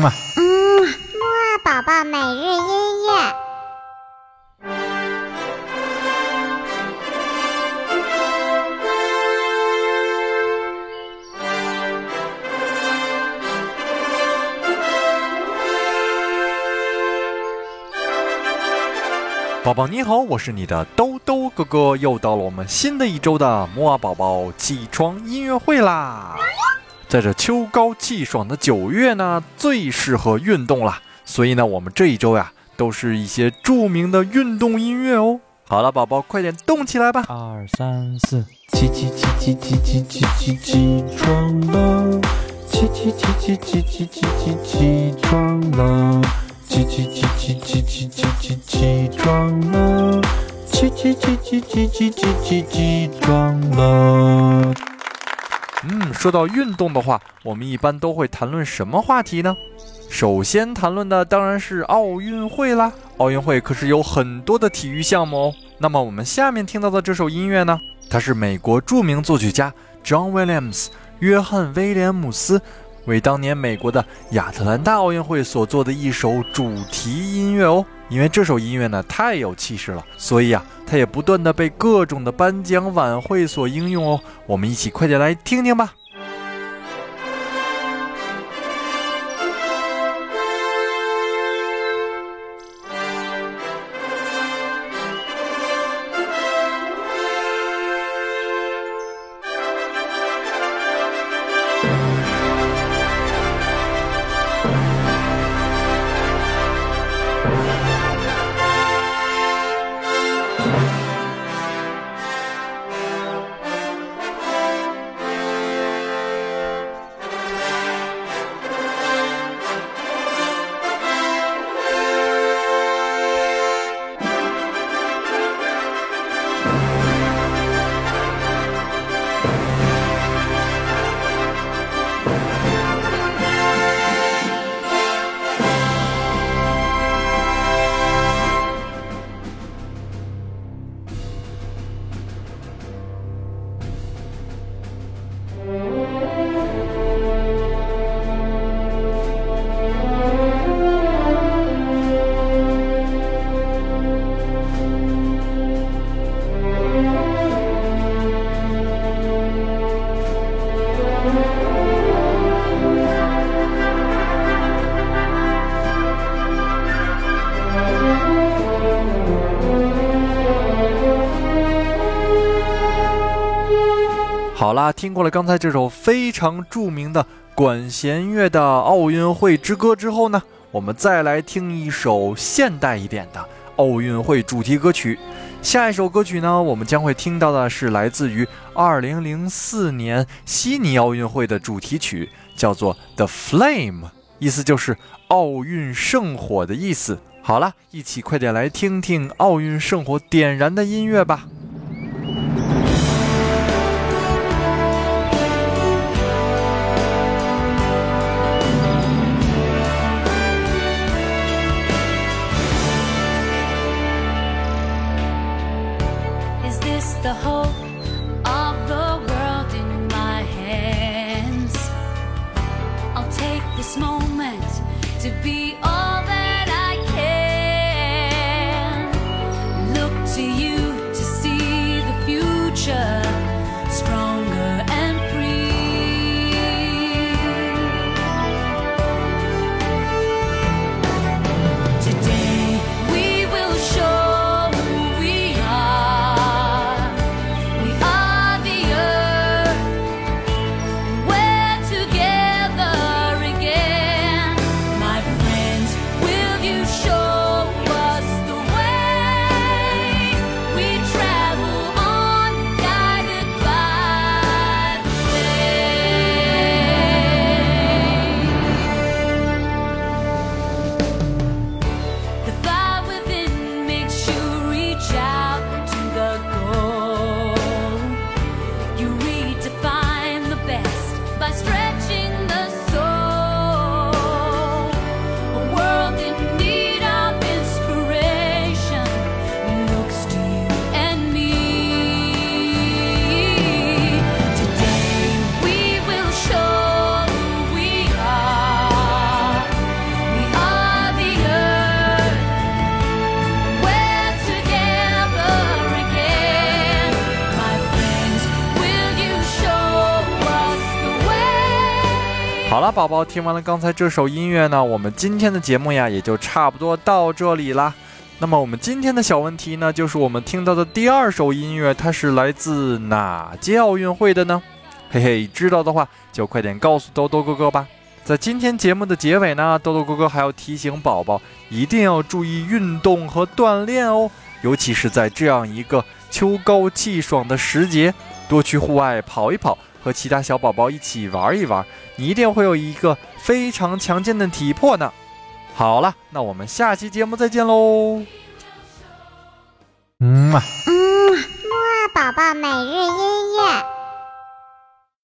嘛。嗯，木二宝宝每日音乐。宝宝你好，我是你的兜兜哥哥，又到了我们新的一周的摩尔宝宝起床音乐会啦！在这秋高气爽的九月呢，最适合运动了，所以呢，我们这一周呀，都是一些著名的运动音乐哦。好了，宝宝快点动起来吧！二三四，起起起起起起起起起床了，起起起起起起起起起床了。起起起起起起起起起床了！起起起起起起起起起床了！嗯，说到运动的话，我们一般都会谈论什么话题呢？首先谈论的当然是奥运会啦。奥运会可是有很多的体育项目哦。那么我们下面听到的这首音乐呢，它是美国著名作曲家 John Williams 约翰威廉姆斯。为当年美国的亚特兰大奥运会所做的一首主题音乐哦，因为这首音乐呢太有气势了，所以啊，它也不断的被各种的颁奖晚会所应用哦。我们一起快点来听听吧。好啦，听过了刚才这首非常著名的管弦乐的奥运会之歌之后呢，我们再来听一首现代一点的奥运会主题歌曲。下一首歌曲呢，我们将会听到的是来自于2004年悉尼奥运会的主题曲，叫做《The Flame》，意思就是奥运圣火的意思。好了，一起快点来听听奥运圣火点燃的音乐吧。Moment to be all 好了，宝宝，听完了刚才这首音乐呢，我们今天的节目呀也就差不多到这里啦。那么我们今天的小问题呢，就是我们听到的第二首音乐，它是来自哪届奥运会的呢？嘿嘿，知道的话就快点告诉豆豆哥哥吧。在今天节目的结尾呢，豆豆哥哥还要提醒宝宝，一定要注意运动和锻炼哦，尤其是在这样一个秋高气爽的时节，多去户外跑一跑，和其他小宝宝一起玩一玩，你一定会有一个非常强健的体魄呢。好了，那我们下期节目再见喽。嗯嘛。嗯，木二宝宝每日音